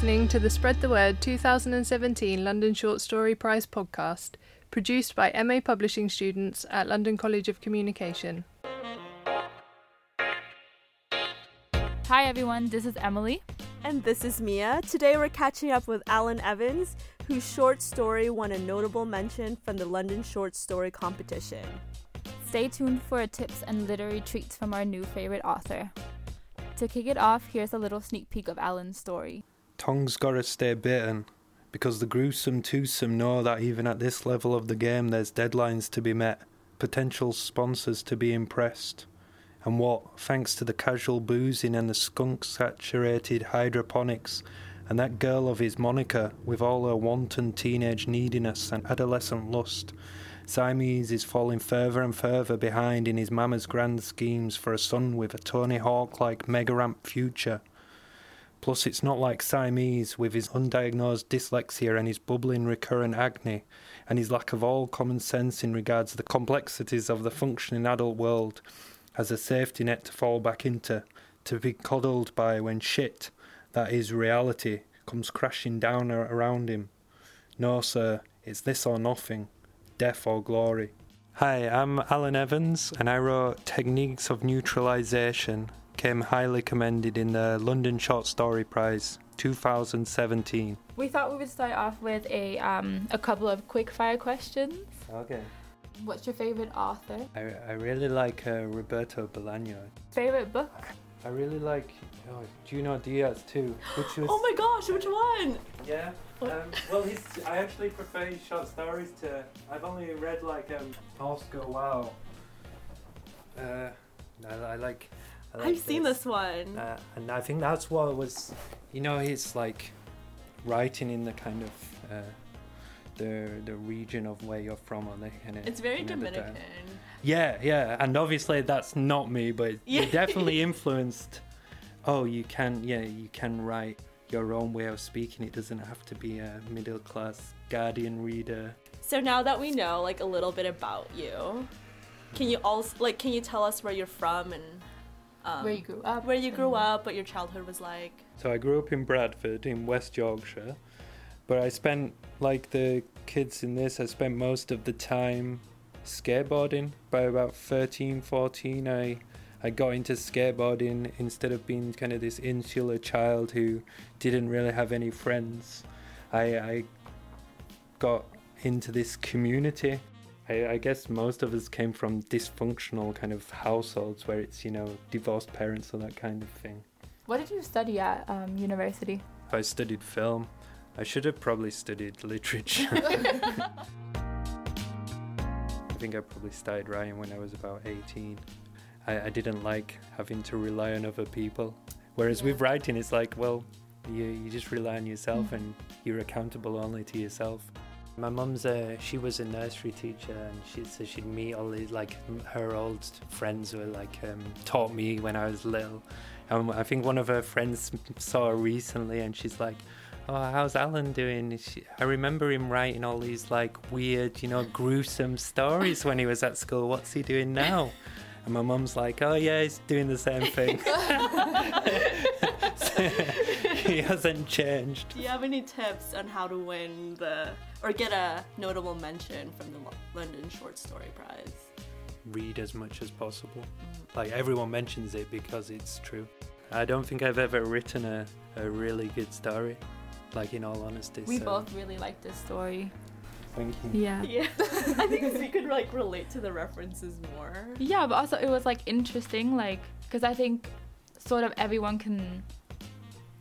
listening to the Spread the Word 2017 London Short Story Prize podcast, produced by MA Publishing students at London College of Communication. Hi everyone, this is Emilie. And this is Mia. Today we're catching up with Alun Evans, whose short story won a notable mention from the London Short Story Competition. Stay tuned for tips and literary treats from our new favorite author. To kick it off, here's a little sneak peek of Alun's story. Tongue's gotta stay bitten, because the gruesome twosome know that even at this level of the game there's deadlines to be met, potential sponsors to be impressed. And what, thanks to the casual boozing and the skunk saturated hydroponics, and that girl of his Monica with all her wanton teenage neediness and adolescent lust, Siamese is falling further and further behind in his mama's grand schemes for a son with a Tony Hawk like mega ramp future. Plus, it's not like Siamese with his undiagnosed dyslexia and his bubbling recurrent acne, and his lack of all common sense in regards to the complexities of the functioning adult world as a safety net to fall back into, to be coddled by when shit, that is reality, comes crashing down around him. No, sir, it's this or nothing, death or glory. Hi, I'm Alun Evans, and I wrote Techniques of Neutralization, came highly commended in the London Short Story Prize 2017. We thought we would start off with a um, a couple of quick fire questions. Okay. What's your favorite author? I, I really like uh, Roberto Bolaño. Favorite book? I really like oh, Junot Diaz too, which was. Oh my gosh, which one? Yeah. Um, well, he's. I actually prefer his short stories to. I've only read like um, Oscar Wao. Uh, I, I like. Like I've seen this one. Uh, and I think that's what was. You know, he's like writing in the kind of. Uh, the the region of where you're from or the kind of it's very you Dominican. yeah yeah and obviously that's not me but Yeah. you're definitely influenced oh you can yeah you can write your own way of speaking it doesn't have to be a middle class guardian reader So now that we know like a little bit about you, can you also like can you tell us where you're from and um, Where you grew up? where you grew up, what your childhood was like? so i grew up in bradford in west yorkshire but i spent like the kids in this i spent most of the time skateboarding by about 13 14 i i got into skateboarding instead of being kind of this insular child who didn't really have any friends i i got into this community I, I guess most of us came from dysfunctional kind of households where it's you know divorced parents or that kind of thing What did you study at um, university? I studied film. I should have probably studied literature. I think I probably started writing when I was about 18. I, I didn't like having to rely on other people. Whereas with writing, it's like, well, you, you just rely on yourself and you're accountable only to yourself. My mum's a, she was a nursery teacher and she so she'd meet all these like her old friends who like um, taught me when I was little. And I think one of her friends saw her recently and she's like, oh, how's Alun doing? She, I remember him writing all these like weird, you know, gruesome stories when he was at school. What's he doing now? And my mum's like, oh yeah, he's doing the same thing. So, he hasn't changed. Do you have any tips on how to win the or get a notable mention from the London Short Story Prize? Read as much as possible. Mm-hmm. Like everyone mentions it because it's true. I don't think I've ever written a, a really good story. Like in all honesty. We so both really liked this story. Thank you. Yeah. Yeah, I think we could like relate to the references more. Yeah, but also it was like interesting, like, because I think sort of everyone can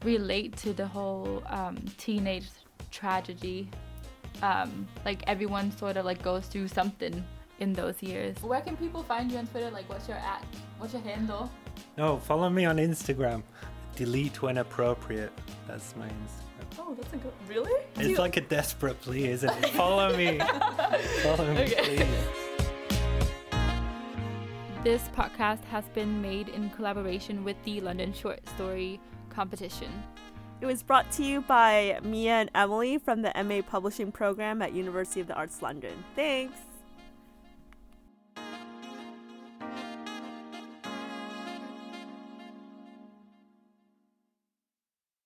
relate to the whole um, teenage tragedy. Um, like everyone sort of like goes through something in those years. Where can people find you on Twitter? Like, what's your at? What's your handle? No, follow me on Instagram. Delete when appropriate. That's my Instagram. Oh, that's a good. Really? It's you- like a desperate plea, isn't it? Follow me. Follow me, Okay. please. This podcast has been made in collaboration with the London Short Story Competition. It was brought to you by Mia and Emilie from the MA Publishing Program at University of the Arts London. Thanks.